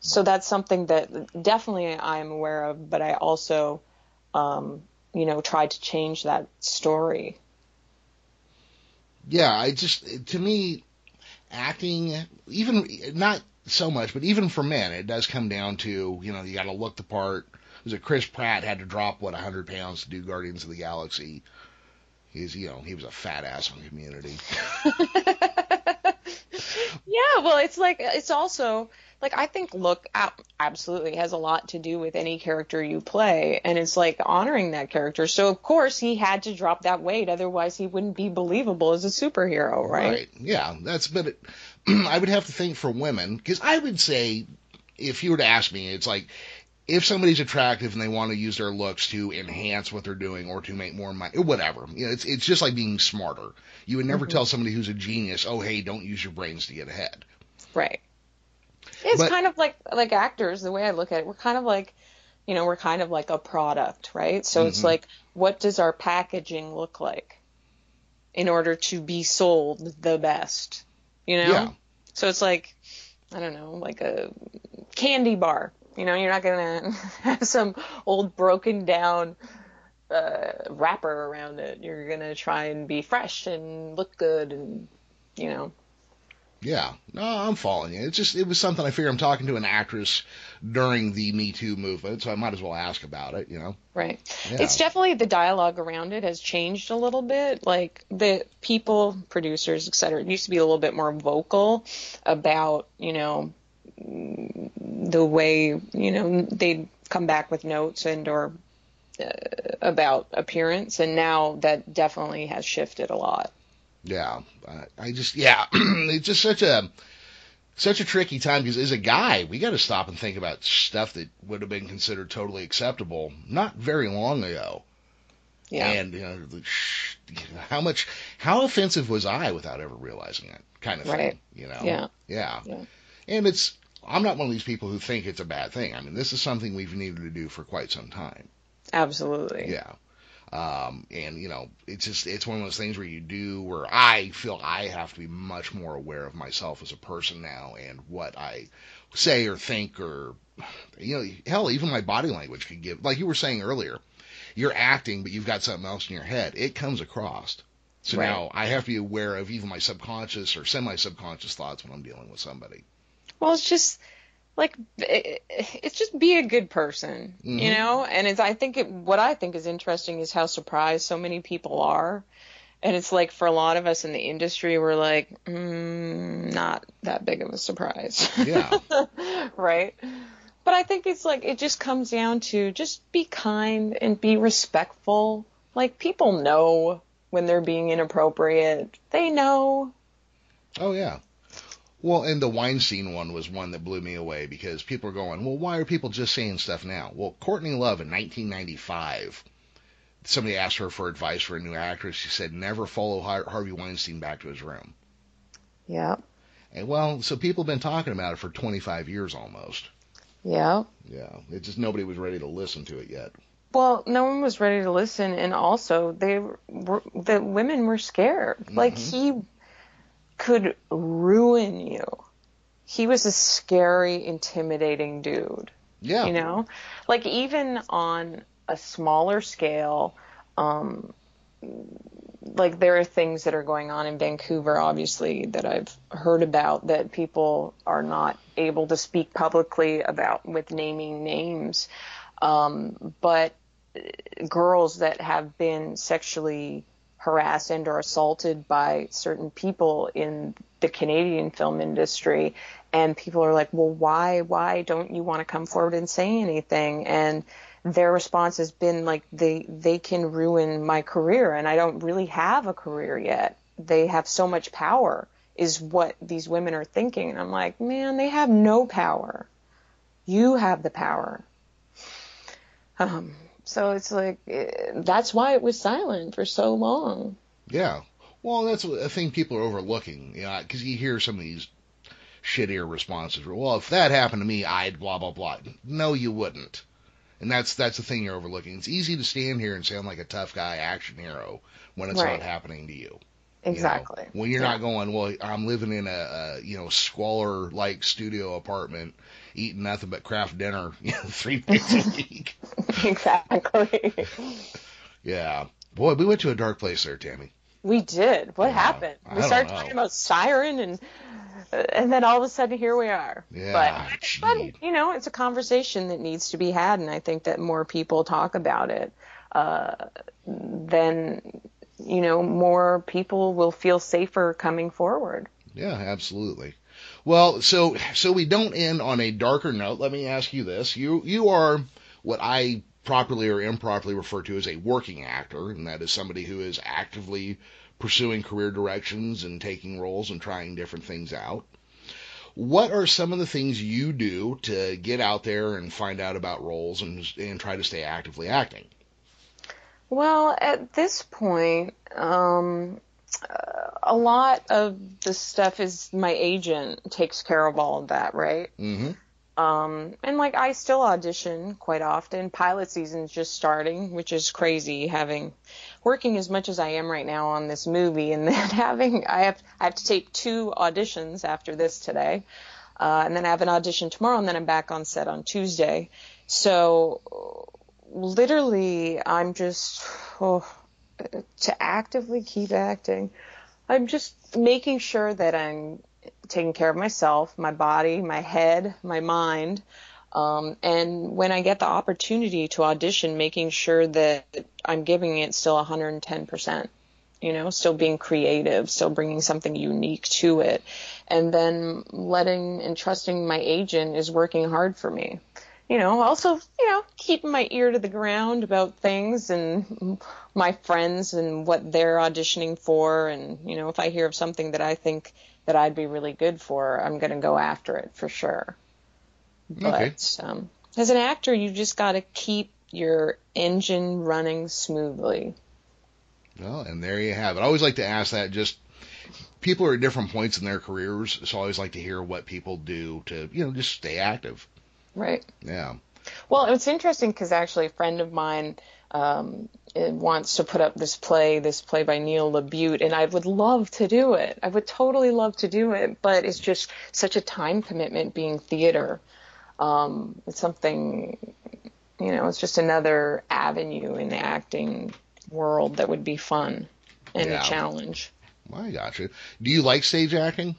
So that's something that definitely I am aware of, but I also, um, you know, tried to change that story. yeah, I just to me, acting even not so much, but even for men, it does come down to you know you got to look the part. Was it Chris Pratt had to drop what 100 pounds to do Guardians of the Galaxy? He's you know he was a fat ass on Community. Yeah, well, it's like it's also like I think look absolutely has a lot to do with any character you play, and it's like honoring that character. So of course he had to drop that weight, otherwise he wouldn't be believable as a superhero, right? Yeah, that's but it, I would have to think for women because I would say if you were to ask me, it's like if somebody's attractive and they want to use their looks to enhance what they're doing or to make more money or whatever, you know, it's it's just like being smarter. You would never Mhm. tell somebody who's a genius, oh hey, don't use your brains to get ahead. Right. It's But- kind of like like actors. The way I look at it, we're kind of like, you know, we're kind of like a product, right? So it's Mhm. like, what does our packaging look like in order to be sold the best? You know. Yeah. So it's like, I don't know, like a candy bar. You know, you're not gonna have some old broken down uh, wrapper around it. You're gonna try and be fresh and look good, and you know. Yeah, no, I'm following you. It's just it was something I figure I'm talking to an actress during the Me Too movement, so I might as well ask about it. You know. Right. Yeah. It's definitely the dialogue around it has changed a little bit. Like the people, producers, et cetera, it used to be a little bit more vocal about, you know, the way, you know, they'd come back with notes and or uh, about appearance, and now that definitely has shifted a lot. Yeah, I- I just yeah, it's just such a such a tricky time because as a guy, we got to stop and think about stuff that would have been considered totally acceptable not very long ago. Yeah. And you know, how much how offensive was I without ever realizing it, kind of thing. Right. You know. Yeah. Yeah. Yeah. And it's I'm not one of these people who think it's a bad thing. I mean, this is something we've needed to do for quite some time. Absolutely. Yeah. Um, and you know, it's just it's one of those things where you do where I feel I have to be much more aware of myself as a person now and what I say or think or you know, hell, even my body language could give like you were saying earlier, you're acting but you've got something else in your head. It comes across. So Right. now I have to be aware of even my subconscious or semi-subconscious thoughts when I'm dealing with somebody. Well, it's just like it's just be a good person, you Mhm. know. And it's I think it, what I think is interesting is how surprised so many people are. And it's like for a lot of us in the industry, we're like, mm, not that big of a surprise. Yeah. right? But I think it's like it just comes down to just be kind and be respectful. Like people know when they're being inappropriate. They know. Oh yeah. Well, and the Weinstein one was one that blew me away because people are going, well, why are people just saying stuff now? Well, Courtney Love in 1995, somebody asked her for advice for a new actress. She said, never follow Harvey Weinstein back to his room. Yeah. And well, so people have been talking about it for 25 years almost. Yeah. Yeah, it just nobody was ready to listen to it yet. Well, no one was ready to listen, and also they were the women were scared. Like Mhm. he could ruin you. He was a scary, intimidating dude. Yeah. You know, like even on a smaller scale, um, like there are things that are going on in Vancouver, obviously, that I've heard about that people are not able to speak publicly about with naming names. Um, but girls that have been sexually harassed and or assaulted by certain people in the Canadian film industry and people are like, "Well, why why don't you want to come forward and say anything?" and their response has been like they they can ruin my career and I don't really have a career yet. They have so much power is what these women are thinking and I'm like, "Man, they have no power. You have the power." Um so it's like eh, that's why it was silent for so long. Yeah. Well, that's a thing people are overlooking, you know, because you hear some of these shittier responses. Well, if that happened to me, I'd blah blah blah. No, you wouldn't. And that's that's the thing you're overlooking. It's easy to stand here and sound like a tough guy action hero when it's Right. not happening to you. You know. Exactly. When you're Yeah. not going, well, I'm living in a, a you know squalor like studio apartment, eating nothing but Kraft Dinner, you know, three days a week. exactly. Yeah. Boy, we went to a dark place there, Tammy. We did. What Yeah, happened? We started know. talking about Siren and uh, and then all of a sudden here we are. Yeah, but, but you know, it's a conversation that needs to be had, and I think that more people talk about it, uh, then you know more people will feel safer coming forward. Yeah, absolutely. Well, so so we don't end on a darker note. Let me ask you this: you you are what I properly or improperly refer to as a working actor, and that is somebody who is actively pursuing career directions and taking roles and trying different things out. What are some of the things you do to get out there and find out about roles and and try to stay actively acting? Well, at this point, um, a lot of the stuff is my agent takes care of all of that, right? Mm-hmm. Um, and like I still audition quite often. Pilot season's just starting, which is crazy having working as much as I am right now on this movie and then having I have I have to tape two auditions after this today. Uh, and then I have an audition tomorrow and then I'm back on set on Tuesday. So literally I'm just oh, to actively keep acting. I'm just making sure that I'm taking care of myself, my body, my head, my mind. Um, and when I get the opportunity to audition, making sure that I'm giving it still 110%, you know, still being creative, still bringing something unique to it. And then letting and trusting my agent is working hard for me. You know, also, you know, keeping my ear to the ground about things and my friends and what they're auditioning for. And, you know, if I hear of something that I think that I'd be really good for, I'm going to go after it for sure. Okay. But um, as an actor, you just got to keep your engine running smoothly. Well, and there you have it. I always like to ask that. Just people are at different points in their careers, so I always like to hear what people do to, you know, just stay active. Right. Yeah. Well, it's interesting because actually a friend of mine um, wants to put up this play, this play by Neil LaBute, and I would love to do it. I would totally love to do it, but it's just such a time commitment being theater. Um, it's something, you know, it's just another avenue in the acting world that would be fun. and Yeah. a challenge. I got you. Do you like stage acting?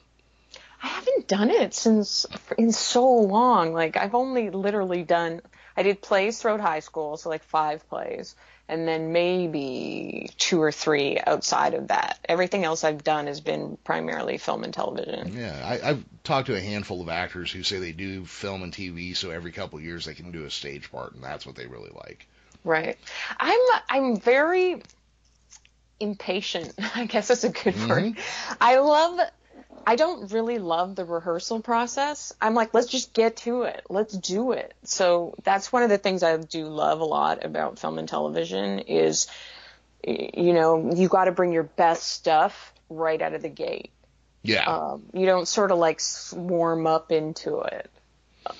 I haven't done it since in so long. Like I've only literally done I did plays throughout high school, so like five plays, and then maybe two or three outside of that. Everything else I've done has been primarily film and television. Yeah, I, I've talked to a handful of actors who say they do film and TV, so every couple of years they can do a stage part, and that's what they really like. Right. I'm I'm very impatient. I guess that's a good mm-hmm. word. I love I don't really love the rehearsal process. I'm like, let's just get to it. Let's do it. So that's one of the things I do love a lot about film and television is you know, you got to bring your best stuff right out of the gate. Yeah, Um, you don't sort of like swarm up into it.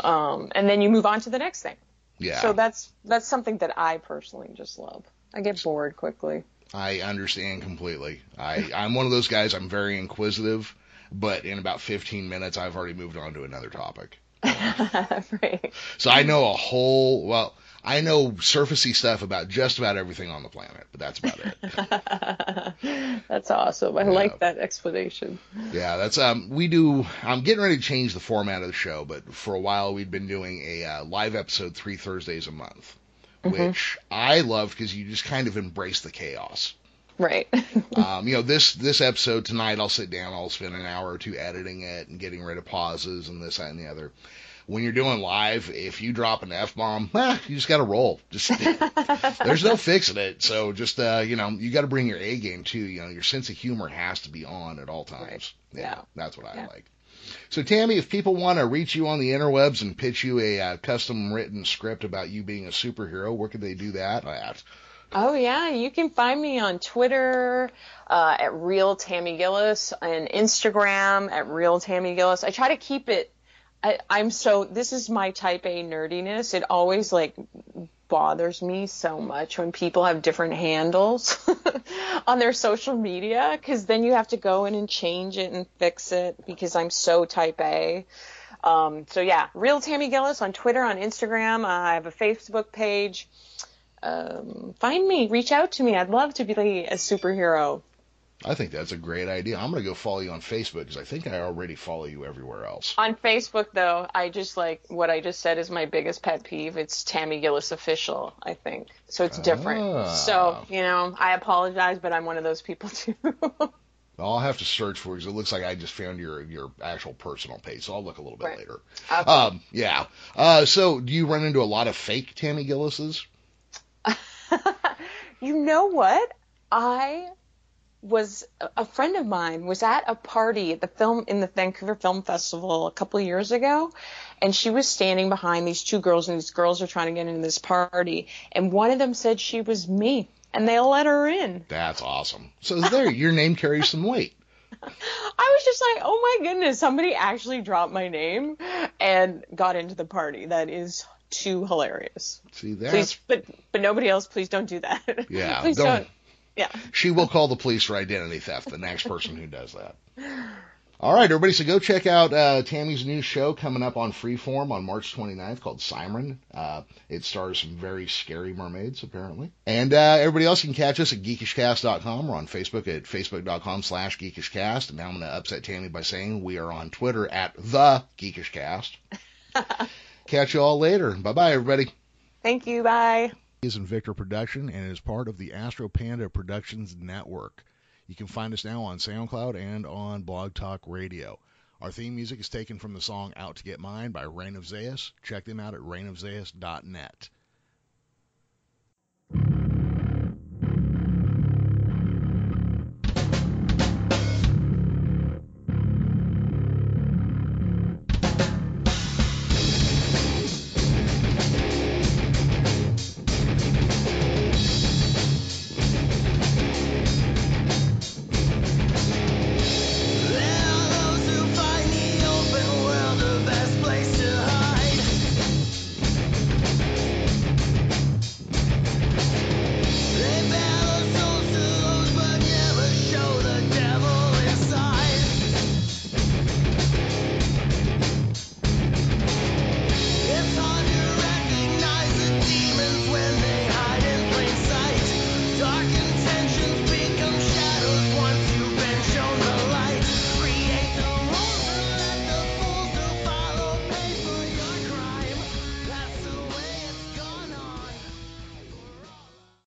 Um, and then you move on to the next thing. yeah. So that's that's something that I personally just love. I get bored quickly. I understand completely. I, I'm one of those guys. I'm very inquisitive, but in about 15 minutes, I've already moved on to another topic. right. So I know a whole well. I know surfacey stuff about just about everything on the planet, but that's about it. That's awesome. I like that explanation. Yeah, that's um we do I'm getting ready to change the format of the show, but for a while we'd been doing a uh, live episode 3 Thursdays a month, which I love cuz you just kind of embrace the chaos. Right. Um, you know, this this episode tonight I'll sit down, I'll spend an hour or two editing it and getting rid of pauses and this that and the other. When you're doing live, if you drop an F bomb, eh, you just got to roll. Just there's no fixing it. So just uh, you know, you got to bring your A game too. You know, your sense of humor has to be on at all times. Right. Yeah. that's what I Yeah. like. So Tammy, if people want to reach you on the interwebs and pitch you a uh, custom written script about you being a superhero, where could they do that at? Oh yeah, you can find me on Twitter uh, at real Tammy Gillis and Instagram at real Tammy Gillis. I try to keep it. I, I'm so this is my type A nerdiness. It always like bothers me so much when people have different handles on their social media because then you have to go in and change it and fix it because I'm so type A. Um, so yeah, real Tammy Gillis on Twitter, on Instagram. I have a Facebook page um, find me, reach out to me. I'd love to be a superhero. I think that's a great idea. I'm going to go follow you on Facebook because I think I already follow you everywhere else. On Facebook, though, I just like what I just said is my biggest pet peeve. It's Tammy Gillis official, I think. So it's different. Ah. So, you know, I apologize, but I'm one of those people too. I'll have to search for it because it looks like I just found your your actual personal page. So I'll look a little bit Right. later. Okay. Um, yeah. Uh, so do you run into a lot of fake Tammy Gillises? you know what? I was a friend of mine was at a party at the film in the Vancouver Film Festival a couple of years ago and she was standing behind these two girls and these girls are trying to get into this party and one of them said she was me and they let her in. That's awesome. So there, your name carries some weight. I was just like, "Oh my goodness, somebody actually dropped my name and got into the party. That is too hilarious." See that? Please but but nobody else please don't do that. Yeah, please don't. don't. Yeah. She will call the police for identity theft. The next person who does that. All right, everybody. So go check out uh, Tammy's new show coming up on Freeform on March 29th called Siren. Uh, it stars some very scary mermaids, apparently. And uh, everybody else can catch us at geekishcast.com. We're on Facebook at facebook.com slash geekishcast. And now I'm going to upset Tammy by saying we are on Twitter at the geekishcast. catch you all later. Bye-bye, everybody. Thank you. Bye. is in Victor Production and is part of the Astro Panda Productions Network. You can find us now on SoundCloud and on Blog Talk Radio. Our theme music is taken from the song Out to Get Mine by Reign of Zeus. Check them out at reignofzeus.net.